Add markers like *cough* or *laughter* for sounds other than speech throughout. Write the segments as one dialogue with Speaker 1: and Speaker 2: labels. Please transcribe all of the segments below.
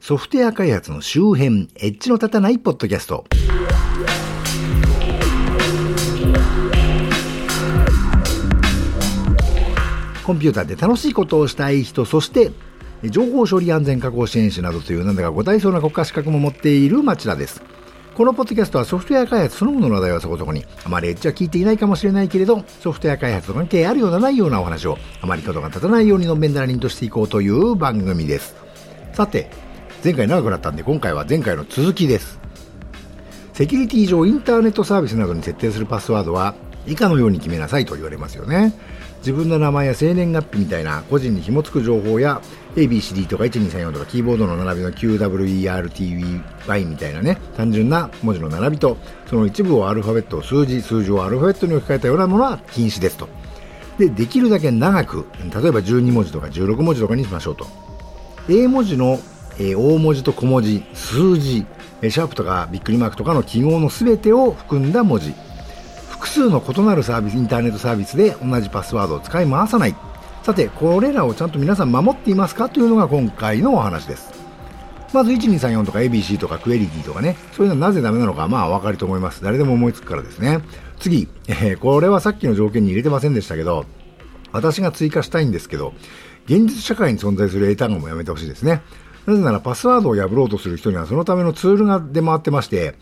Speaker 1: ソフトウェア開発の周辺、エッジの立たないポッドキャスト。コンピューターで楽しいことをしたい人、そして情報処理安全確保支援士などというなんだかご体操な国家資格も持っている町田です。このポッドキャストはソフトウェア開発そのものの話題はそこそこに、あまりエッジは聞いていないかもしれないけれど、ソフトウェア開発と関係あるようなないようなお話を、あまり角が立たないようにのんべんだらりんとしていこうという番組です。さて、前回長くなったんで、今回は前回の続きです。セキュリティ上インターネットサービスなどに設定するパスワードは以下のように決めなさいと言われますよね。自分の名前や生年月日みたいな個人に紐付く情報や ABCD とか1234とかキーボードの並びの QWERTY みたいなね単純な文字の並びとその一部をアルファベット数字数字をアルファベットに置き換えたようなものは禁止ですとでできるだけ長く例えば12文字とか16文字とかにしましょうと A 文字の、えー、大文字と小文字数字シャープとかびっくりマークとかの記号の全てを含んだ文字複数の異なるサービス、インターネットサービスで同じパスワードを使い回さない。さて、これらをちゃんと皆さん守っていますかというのが今回のお話です。まず1234とか ABC とかクエリティとかね、そういうのはなぜダメなのか、まあお分かりと思います。誰でも思いつくからですね。次、えー、これはさっきの条件に入れてませんでしたけど、私が追加したいんですけど、現実社会に存在する英単語もやめてほしいですね。なぜならパスワードを破ろうとする人にはそのためのツールが出回ってまして、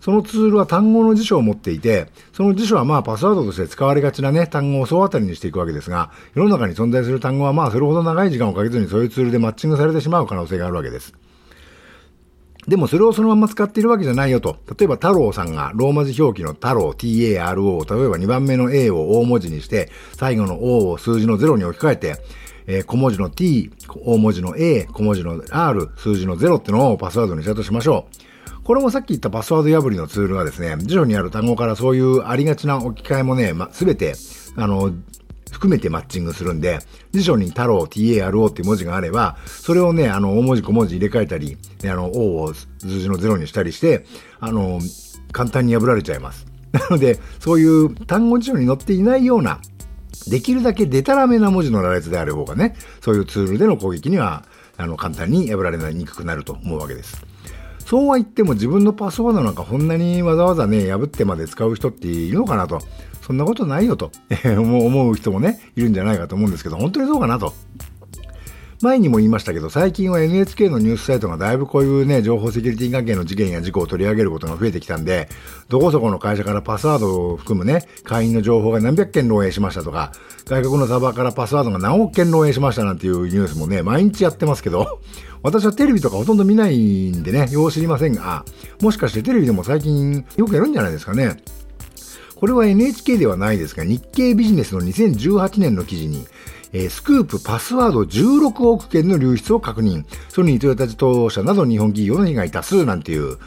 Speaker 1: そのツールは単語の辞書を持っていて、その辞書はまあパスワードとして使われがちなね、単語を総当たりにしていくわけですが、世の中に存在する単語はまあそれほど長い時間をかけずにそういうツールでマッチングされてしまう可能性があるわけです。でもそれをそのまま使っているわけじゃないよと。例えば太郎さんがローマ字表記の太郎 TARO 例えば2番目の A を大文字にして、最後の O を数字の0に置き換えて、えー、小文字の t、大文字の a、小文字の r、数字の0ってのをパスワードにしたとしましょう。これもさっき言ったパスワード破りのツールがですね、辞書にある単語からそういうありがちな置き換えもね、ま、すべて、あの、含めてマッチングするんで、辞書に太郎、taro っていう文字があれば、それをね、あの、大文字小文字入れ替えたり、あの、o を数字の0にしたりして、あの、簡単に破られちゃいます。なので、そういう単語辞書に載っていないような、できるだけデタラメな文字の羅列である方がね、そういうツールでの攻撃には、あの、簡単に破られにくくなると思うわけです。そうは言っても自分のパスワードなんかこんなにわざわざね、破ってまで使う人っているのかなと。そんなことないよと *laughs* 思う人もね、いるんじゃないかと思うんですけど、本当にそうかなと。前にも言いましたけど、最近は NHK のニュースサイトがだいぶこういうね、情報セキュリティ関係の事件や事故を取り上げることが増えてきたんで、どこそこの会社からパスワードを含むね、会員の情報が何百件漏洩しましたとか、外国のサーバーからパスワードが何億件漏洩しましたなんていうニュースもね、毎日やってますけど、私はテレビとかほとんど見ないんでね、よう知りませんが、もしかしてテレビでも最近よくやるんじゃないですかね。これは NHK ではないですが、日経ビジネスの2018年の記事に、えー、スクープパスワード16億件の流出を確認。ソニー、トヨタ自動車など日本企業の被害多数なんていう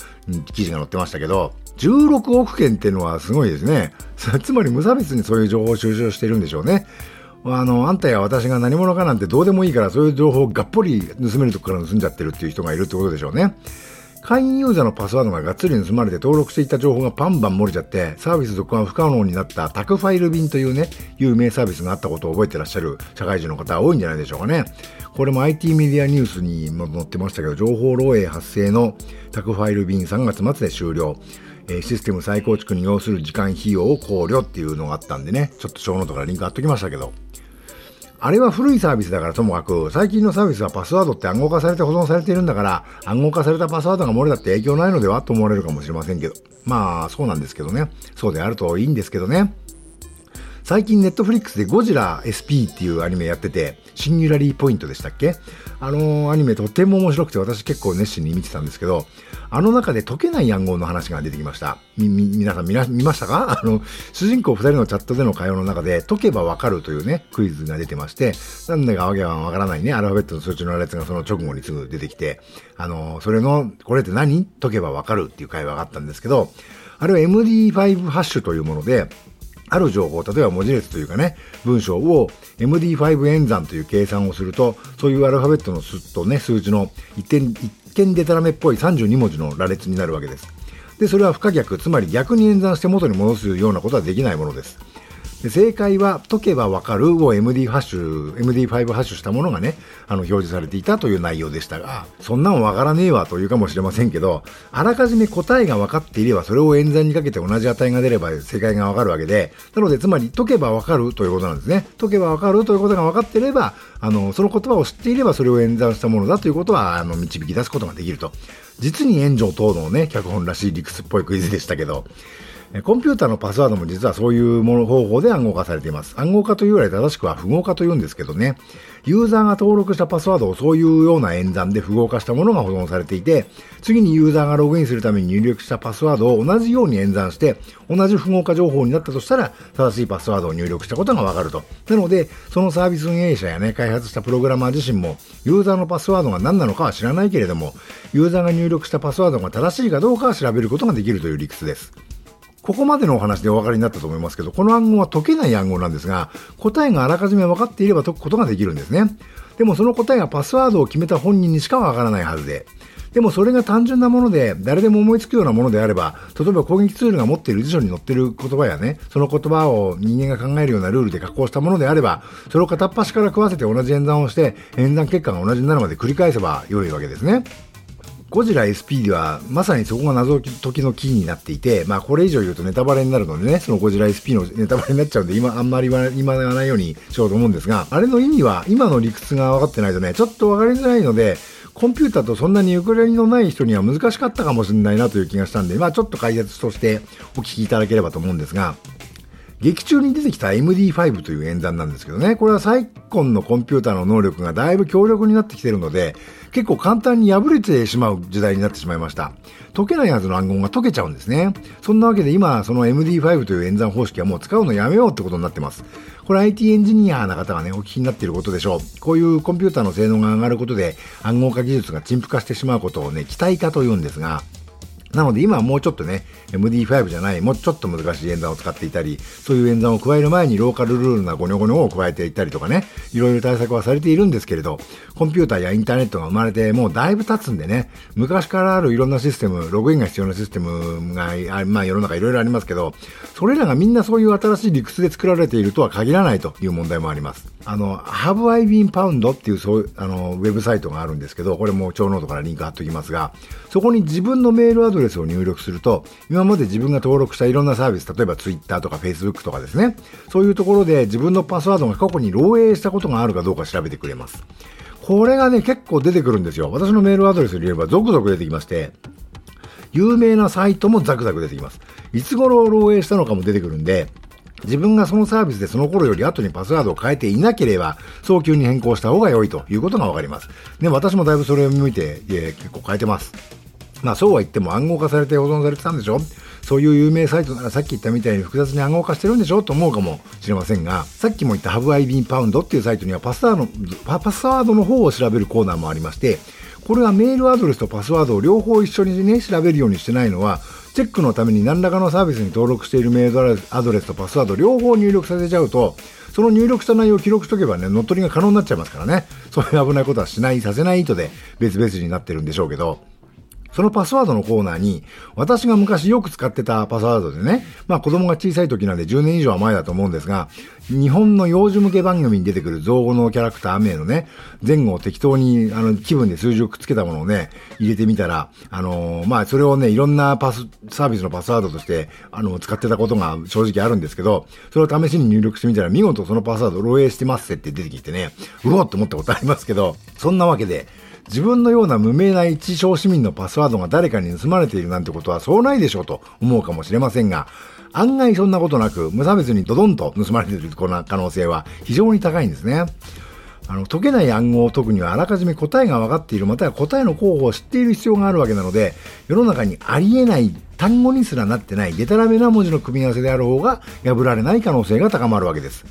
Speaker 1: 記事が載ってましたけど、16億件っていうのはすごいですね。*laughs* つまり無差別にそういう情報を収集してるんでしょうね。あの、あんたや私が何者かなんてどうでもいいからそういう情報をがっぽり盗めるとこから盗んじゃってるっていう人がいるってことでしょうね。会員ユーザーのパスワードががっつり盗まれて登録していた情報がパンバン漏れちゃって、サービス続行が不可能になったタクファイル便というね、有名サービスがあったことを覚えてらっしゃる社会人の方は多いんじゃないでしょうかね。これも IT メディアニュースにも載ってましたけど、情報漏洩発生の宅ファイル便3月末で終了。えシステム再構築に要する時間費用を考慮っていうのがあったんでね、ちょっとショーノートからリンク貼っときましたけど、あれは古いサービスだからともかく、最近のサービスはパスワードって暗号化されて保存されているんだから、暗号化されたパスワードが漏れたって影響ないのではと思われるかもしれませんけど。まあ、そうなんですけどね。そうであるといいんですけどね。最近 Netflix でゴジラ SP っていうアニメやってて、シンギュラリーポイントでしたっけ？あのアニメとっても面白くて私結構熱心に見てたんですけど、あの中で解けない暗号の話が出てきました。み、み、皆さん見見ましたか？*laughs* あの、主人公二人のチャットでの会話の中で解けばわかるというね、クイズが出てまして、なんだかわけはわからないね、アルファベットの数値の羅列がその直後にすぐ出てきて、あの、それの、これって何？解けばわかるっていう会話があったんですけど、あれは MD5 ハッシュというもので、ある情報、例えば文字列というかね、文章を MD5 演算という計算をすると、そういうアルファベットの数とね、数字の一点、一見でたらめっぽい32文字の羅列になるわけです。で、それは不可逆、つまり逆に演算して元に戻すようなことはできないものです。正解は解けばわかるを MD ハッシュ、MD5 ハッシュしたものがね、あの表示されていたという内容でしたが、そんなんわからねえわというかもしれませんけど、あらかじめ答えが分かっていればそれを演算にかけて同じ値が出れば正解がわかるわけで、なのでつまり解けばわかるということなんですね。解けばわかるということが分かっていれば、あの、その言葉を知っていればそれを演算したものだということは、あの、導き出すことができると。実に炎上等のね、脚本らしい理屈っぽいクイズでしたけど、コンピューターのパスワードも実はそういうもの方法で暗号化されています。暗号化というより正しくは符号化というんですけどね、ユーザーが登録したパスワードをそういうような演算で符号化したものが保存されていて、次にユーザーがログインするために入力したパスワードを同じように演算して、同じ符号化情報になったとしたら、正しいパスワードを入力したことがわかると。なので、そのサービス運営者やね、開発したプログラマー自身も、ユーザーのパスワードが何なのかは知らないけれども、ユーザーが入力したパスワードが正しいかどうかは調べることができるという理屈です。ここまでのお話でお分かりになったと思いますけど、この暗号は解けない暗号なんですが、答えがあらかじめ分かっていれば解くことができるんですね。でもその答えがパスワードを決めた本人にしかわからないはずで、でもそれが単純なもので、誰でも思いつくようなものであれば、例えば攻撃ツールが持っている辞書に載っている言葉やね、その言葉を人間が考えるようなルールで加工したものであれば、それを片っ端から食わせて同じ演算をして、演算結果が同じになるまで繰り返せば良いわけですね。ゴジラ SP ではまさにそこが謎解きのキーになっていて、まあこれ以上言うとネタバレになるのでね、そのゴジラ SP のネタバレになっちゃうんで、今あんまり言わ言わないようにしようと思うんですが、あれの意味は今の理屈が分かってないとね、ちょっと分かりづらいので、コンピューターとそんなにゆくれりのない人には難しかったかもしれないなという気がしたんで、まあちょっと解説としてお聞きいただければと思うんですが、劇中に出てきた MD5 という演算なんですけどね、これは昨今のコンピューターの能力がだいぶ強力になってきてるので、結構簡単に破れてしまう時代になってしまいました。解けないはずの暗号が解けちゃうんですね。そんなわけで今、その MD5 という演算方式はもう使うのやめようってことになってます。これ IT エンジニアな方がね、お聞きになっていることでしょう。こういうコンピューターの性能が上がることで暗号化技術が陳腐化してしまうことをね、期待化と言うんですが、なので今はもうちょっとね、MD5 じゃない、もうちょっと難しい演算を使っていたり、そういう演算を加える前にローカルルールなゴニョゴニョを加えていったりとかね、いろいろ対策はされているんですけれど、コンピューターやインターネットが生まれてもうだいぶ経つんでね、昔からあるいろんなシステム、ログインが必要なシステムが、まあ世の中いろいろありますけど、それらがみんなそういう新しい理屈で作られているとは限らないという問題もあります。あの、Have I Been Pwned っていうそう、あの、ウェブサイトがあるんですけど、これもショーノートからリンク貼っておきますが、そこに自分のメールアドドレスを入力すると、今まで自分が登録したいろんなサービス、例えば Twitter とか Facebook とかですね、そういうところで自分のパスワードが過去に漏洩したことがあるかどうか調べてくれます。これがね、結構出てくるんですよ。私のメールアドレスを入れれば続々出てきまして、有名なサイトもザクザク出てきます。いつ頃漏洩したのかも出てくるんで、自分がそのサービスでその頃より後にパスワードを変えていなければ、早急に変更した方が良いということがわかります。で、私もだいぶそれを見て、結構変えてます。まあそうは言っても暗号化されて保存されてたんでしょ？そういう有名サイトならさっき言ったみたいに複雑に暗号化してるんでしょと思うかもしれませんが、さっきも言った Have I Been Pound っていうサイトにはパスワードパスワードの方を調べるコーナーもありまして、これはメールアドレスとパスワードを両方一緒にね、調べるようにしてないのは、チェックのために何らかのサービスに登録しているメールアドレスとパスワード両方入力させちゃうと、その入力した内容を記録しとけばね、乗っ取りが可能になっちゃいますからね。そういう危ないことはしない、させない意図で別々になってるんでしょうけど、そのパスワードのコーナーに、私が昔よく使ってたパスワードでね、まあ子供が小さい時なんで10年以上は前だと思うんですが、日本の幼児向け番組に出てくる造語のキャラクター名のね、前後を適当に、あの、気分で数字をくっつけたものをね、入れてみたら、あのー、まあそれをね、いろんなパス、サービスのパスワードとして、あの、使ってたことが正直あるんですけど、それを試しに入力してみたら、見事そのパスワード漏洩してますって出てきてね、うおって思ったことありますけど、そんなわけで、自分のような無名な一小市民のパスワードが誰かに盗まれているなんてことはそうないでしょうと思うかもしれませんが、案外そんなことなく無差別にドドンと盗まれているこの可能性は非常に高いんですね。あの、解けない暗号を解くにはあらかじめ答えが分かっている、または答えの候補を知っている必要があるわけなので、世の中にありえない単語にすらなってないデタラメな文字の組み合わせである方が破られない可能性が高まるわけです。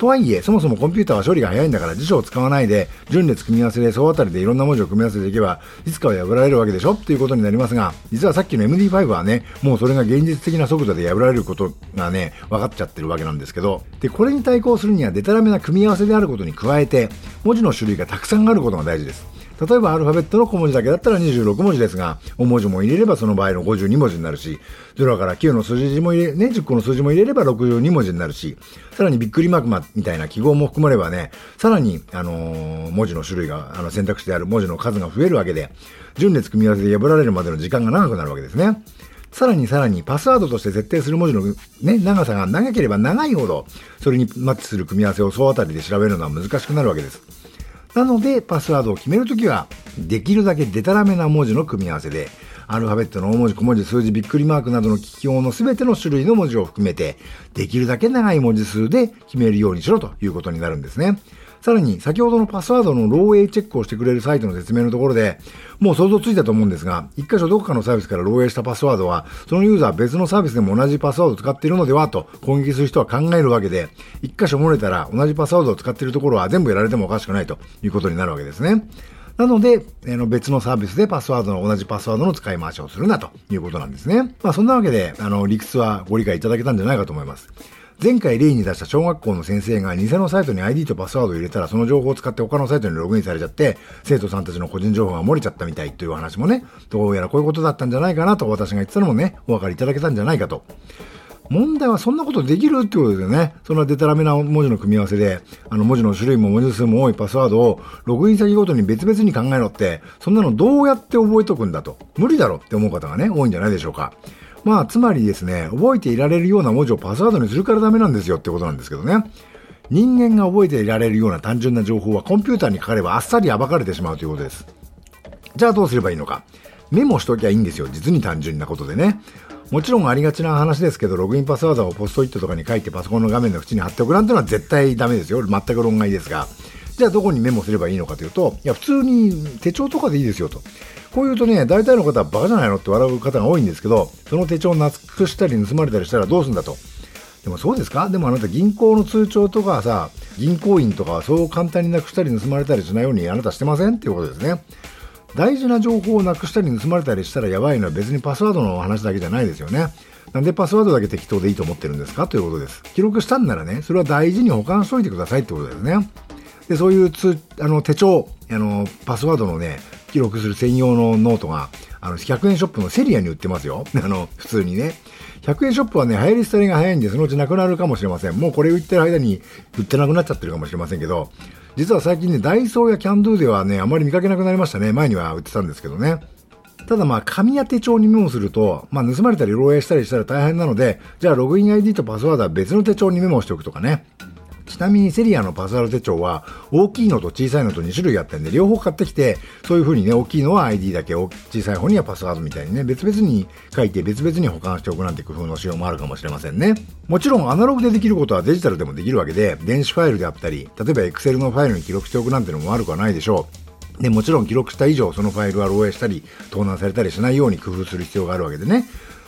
Speaker 1: とはいえ、そもそもコンピューターは処理が早いんだから辞書を使わないで、順列組み合わせで総当たりでいろんな文字を組み合わせていけば、いつかは破られるわけでしょ？っていうことになりますが、実はさっきの MD5 はね、もうそれが現実的な速度で破られることがね、分かっちゃってるわけなんですけど、で、これに対抗するにはデタラメな組み合わせであることに加えて、文字の種類がたくさんあることが大事です。例えばアルファベットの小文字だけだったら26文字ですが、大文字も入れればその場合の52文字になるし、0から9の数字も入れ、ね、10個の数字も入れれば62文字になるし、さらにびっくりマークみたいな記号も含まればね、さらに、あのー、文字の種類が、あの、選択肢である文字の数が増えるわけで、順列組み合わせで破られるまでの時間が長くなるわけですね。さらにさらにパスワードとして設定する文字のね、長さが長ければ長いほど、それにマッチする組み合わせを総当たりで調べるのは難しくなるわけです。なので、パスワードを決めるときは、できるだけデタラメな文字の組み合わせで、アルファベットの大文字、小文字、数字、びっくりマークなどの記号のすべての種類の文字を含めて、できるだけ長い文字数で決めるようにしろということになるんですね。さらに、先ほどのパスワードの漏洩チェックをしてくれるサイトの説明のところで、もう想像ついたと思うんですが、一箇所どこかのサービスから漏洩したパスワードは、そのユーザー別のサービスでも同じパスワードを使っているのではと攻撃する人は考えるわけで、一箇所漏れたら同じパスワードを使っているところは全部やられてもおかしくないということになるわけですね。なので、あの別のサービスでパスワードの同じパスワードの使い回しをするなということなんですね。まあそんなわけで、あの理屈はご理解いただけたんじゃないかと思います。前回例に出した小学校の先生が偽のサイトに ID とパスワードを入れたらその情報を使って他のサイトにログインされちゃって生徒さんたちの個人情報が漏れちゃったみたいという話もね、どうやらこういうことだったんじゃないかなと私が言ってたのもね、お分かりいただけたんじゃないかと。問題はそんなことできるってことですよね。そんなデタラメな文字の組み合わせで、あの文字の種類も文字数も多いパスワードをログイン先ごとに別々に考えろって、そんなのどうやって覚えとくんだと。無理だろって思う方がね、多いんじゃないでしょうか。まあ、つまりですね、覚えていられるような文字をパスワードにするからダメなんですよってことなんですけどね。人間が覚えていられるような単純な情報はコンピューターにかかればあっさり暴かれてしまうということです。じゃあどうすればいいのか。メモしときゃいいんですよ。実に単純なことでね。もちろんありがちな話ですけど、ログインパスワードをポストイットとかに書いてパソコンの画面の縁に貼っておくなんてのは絶対ダメですよ。全く論外ですが。じゃあどこにメモすればいいのかというと、いや、普通に手帳とかでいいですよと。こう言うとね、大体の方はバカじゃないのって笑う方が多いんですけど、その手帳をなくしたり盗まれたりしたらどうするんだと。でもそうですか？でもあなた銀行の通帳とかさ、銀行員とかはそう簡単になくしたり盗まれたりしないようにあなたしてませんっていうことですね。大事な情報をなくしたり盗まれたりしたらやばいのは別にパスワードの話だけじゃないですよね。なんでパスワードだけ適当でいいと思ってるんですか？ということです。記録したんならね、それは大事に保管しといてくださいってことですね。で、そういうつあの手帳、あの、パスワードのね、記録する専用のノートが、あの、100円ショップのセリアに売ってますよ。*laughs* あの、普通にね。100円ショップはね、流行り廃りが早いんで、そのうちなくなるかもしれません。もうこれ売ってる間に売ってなくなっちゃってるかもしれませんけど、実は最近ね、ダイソーやキャンドゥではね、あまり見かけなくなりましたね。前には売ってたんですけどね。ただまあ、紙や手帳にメモすると、まあ、盗まれたり漏洩したりしたら大変なので、じゃあログイン ID とパスワードは別の手帳にメモしておくとかね。ちなみにセリアのパスワード手帳は大きいのと小さいのと2種類あったんで両方買ってきてそういう風にね大きいのは ID だけ小さい方にはパスワードみたいにね別々に書いて別々に保管しておくなんて工夫の仕様もあるかもしれませんね。もちろんアナログでできることはデジタルでもできるわけで電子ファイルであったり例えば Excel のファイルに記録しておくなんてのも悪くはないでしょう。でもちろん記録した以上そのファイルは漏洩したり盗難されたりしないように工夫する必要があるわけでね。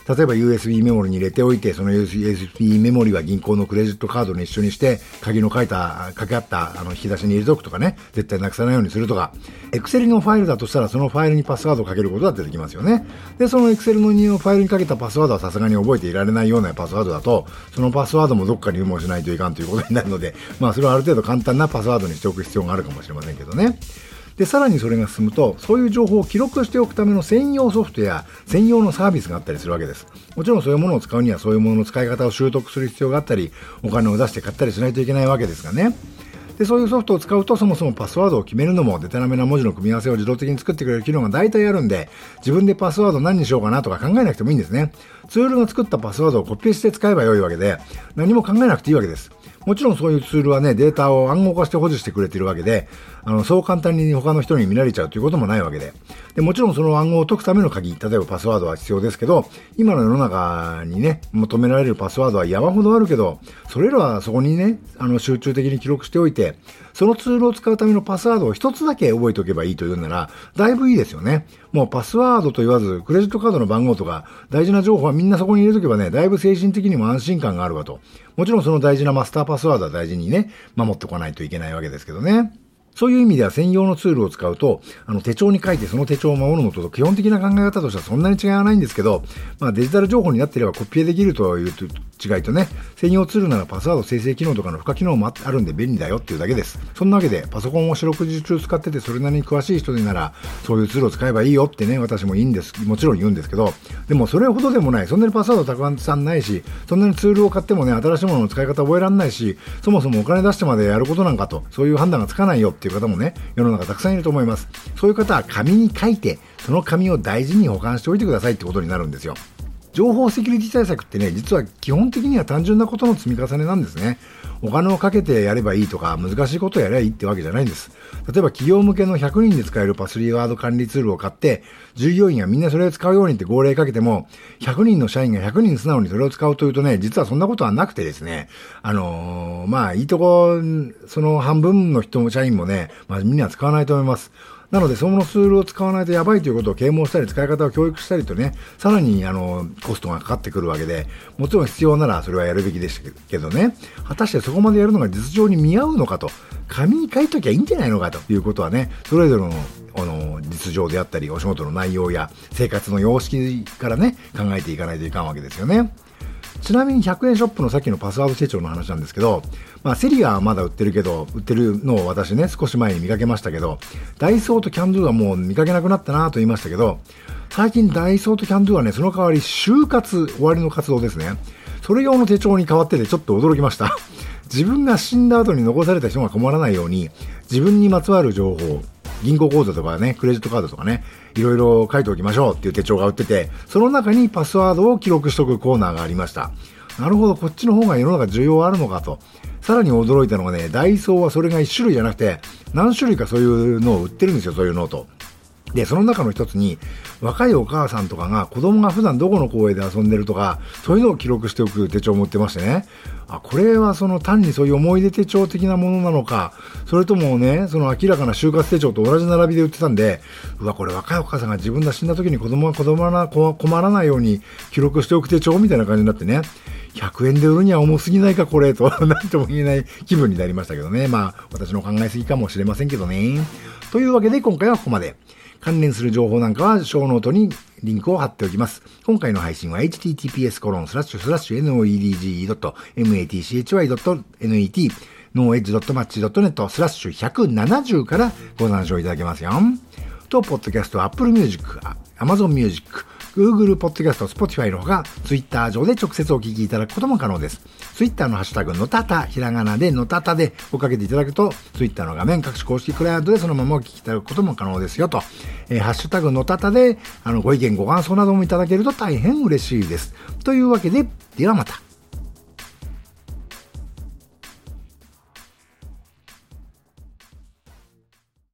Speaker 1: 例えば USB メモリに入れておいて、その USB メモリは銀行のクレジットカードに一緒にして、鍵の書いた、掛け合ったあの引き出しに入れておくとかね、絶対なくさないようにするとか、Excel のファイルだとしたらそのファイルにパスワードをかけることだってできますよね。で、その Excel のファイルにかけたパスワードはさすがに覚えていられないようなパスワードだと、そのパスワードもどっかにメモしないといかんということになるので、まあそれはある程度簡単なパスワードにしておく必要があるかもしれませんけどね。でさらにそれが進むとそういう情報を記録しておくための専用ソフトや専用のサービスがあったりするわけです。もちろんそういうものを使うにはそういうものの使い方を習得する必要があったりお金を出して買ったりしないといけないわけですがね。でそういうソフトを使うとそもそもパスワードを決めるのもデタラメな文字の組み合わせを自動的に作ってくれる機能が大体あるんで自分でパスワード何にしようかなとか考えなくてもいいんですねツールが作ったパスワードをコピーして使えばよいわけで何も考えなくていいわけですもちろんそういうツールはね、データを暗号化して保持してくれてるわけで、あの、そう簡単に他の人に見られちゃうということもないわけで。で、もちろんその暗号を解くための鍵、例えばパスワードは必要ですけど、今の世の中にね、求められるパスワードは山ほどあるけど、それらはそこにね、あの、集中的に記録しておいて、そのツールを使うためのパスワードを一つだけ覚えておけばいいというなら、だいぶいいですよね。もうパスワードと言わず、クレジットカードの番号とか、大事な情報はみんなそこに入れとけばね、だいぶ精神的にも安心感があるわと。もちろんその大事なマスターパスワードは大事にね、守っておかないといけないわけですけどね。そういう意味では専用のツールを使うと、あの手帳に書いてその手帳を守るのと基本的な考え方としてはそんなに違いはないんですけど、まあデジタル情報になっていればコピペできるという違いとね、専用ツールならパスワード生成機能とかの付加機能もあるんで便利だよっていうだけです。そんなわけで、パソコンを四六時中使っててそれなりに詳しい人になら、そういうツールを使えばいいよってね、私もいいんです。もちろん言うんですけど、でもそれほどでもない。そんなにパスワードたくさんないし、そんなにツールを買ってもね、新しいものの使い方覚えられないし、そもそもお金出してまでやることなんかと、そういう判断がつかないよってていう方もね、世の中たくさんいると思います。そういう方は紙に書いて、その紙を大事に保管しておいてくださいってことになるんですよ。情報セキュリティ対策ってね、実は基本的には単純なことの積み重ねなんですね。お金をかけてやればいいとか、難しいことをやればいいってわけじゃないんです。例えば企業向けの100人で使えるパスリーワード管理ツールを買って、従業員がみんなそれを使うようにって号令かけても、100人の社員が100人素直にそれを使うというとね、実はそんなことはなくてですね、あのー、まあ、いいとこ、その半分の人も社員もね、まあ、みんな使わないと思います。なので、そのツールを使わないとやばいということを啓蒙したり、使い方を教育したりとね、さらに、あの、コストがかかってくるわけで、もちろん必要ならそれはやるべきですけどね、果たしてそこまでやるのが実情に見合うのかと、紙に書いときゃいいんじゃないのかということはね、それぞれのあの実情であったり、お仕事の内容や生活の様式からね、考えていかないといかんわけですよね。ちなみに100円ショップのさっきのパスワード手帳の話なんですけど、まあ、セリアはまだ売ってるけど、売ってるのを私ね、少し前に見かけましたけど、ダイソーとキャンドゥはもう見かけなくなったなと言いましたけど、最近ダイソーとキャンドゥはね、その代わり就活終わりの活動ですね。それ用の手帳に変わっててちょっと驚きました。自分が死んだ後に残された人が困らないように、自分にまつわる情報、銀行口座とかね、クレジットカードとかね、いろいろ書いておきましょうっていう手帳が売ってて、その中にパスワードを記録しとくコーナーがありました。なるほど、こっちの方が世の中需要あるのかと。さらに驚いたのがね、ダイソーはそれが1種類じゃなくて、何種類かそういうのを売ってるんですよ、そういうノート。で、その中の一つに、若いお母さんとかが子供が普段どこの公園で遊んでるとか、そういうのを記録しておく手帳を持ってましてね。あ、これはその単にそういう思い出手帳的なものなのか、それともね、その明らかな就活手帳と同じ並びで売ってたんで、うわ、これ若いお母さんが自分が死んだ時に子供が子供が困らないように記録しておく手帳みたいな感じになってね。100円で売るには重すぎないか、これ、と、*laughs* なんとも言えない気分になりましたけどね。まあ、私の考えすぎかもしれませんけどね。というわけで、今回はここまで。関連する情報なんかは、ショーノートにリンクを貼っておきます。今回の配信は https コロンスラッシュスラッシュ noedge.matchy.net ノーエッジ .match.net スラッシュ170からご参照いただけますよ。と、ポッドキャストは、Apple Music、Amazon Music、Google Podcast、Spotify のほか、Twitter 上で直接お聞きいただくことも可能です。Twitter のハッシュタグ、のたた、ひらがなでのたたで追っかけていただくと、Twitter の画面、各種公式クライアントでそのままお聞きいただくことも可能ですよと。えー、ハッシュタグ、のたたで、あの、ご意見、ご感想などもいただけると大変嬉しいです。というわけで、ではまた。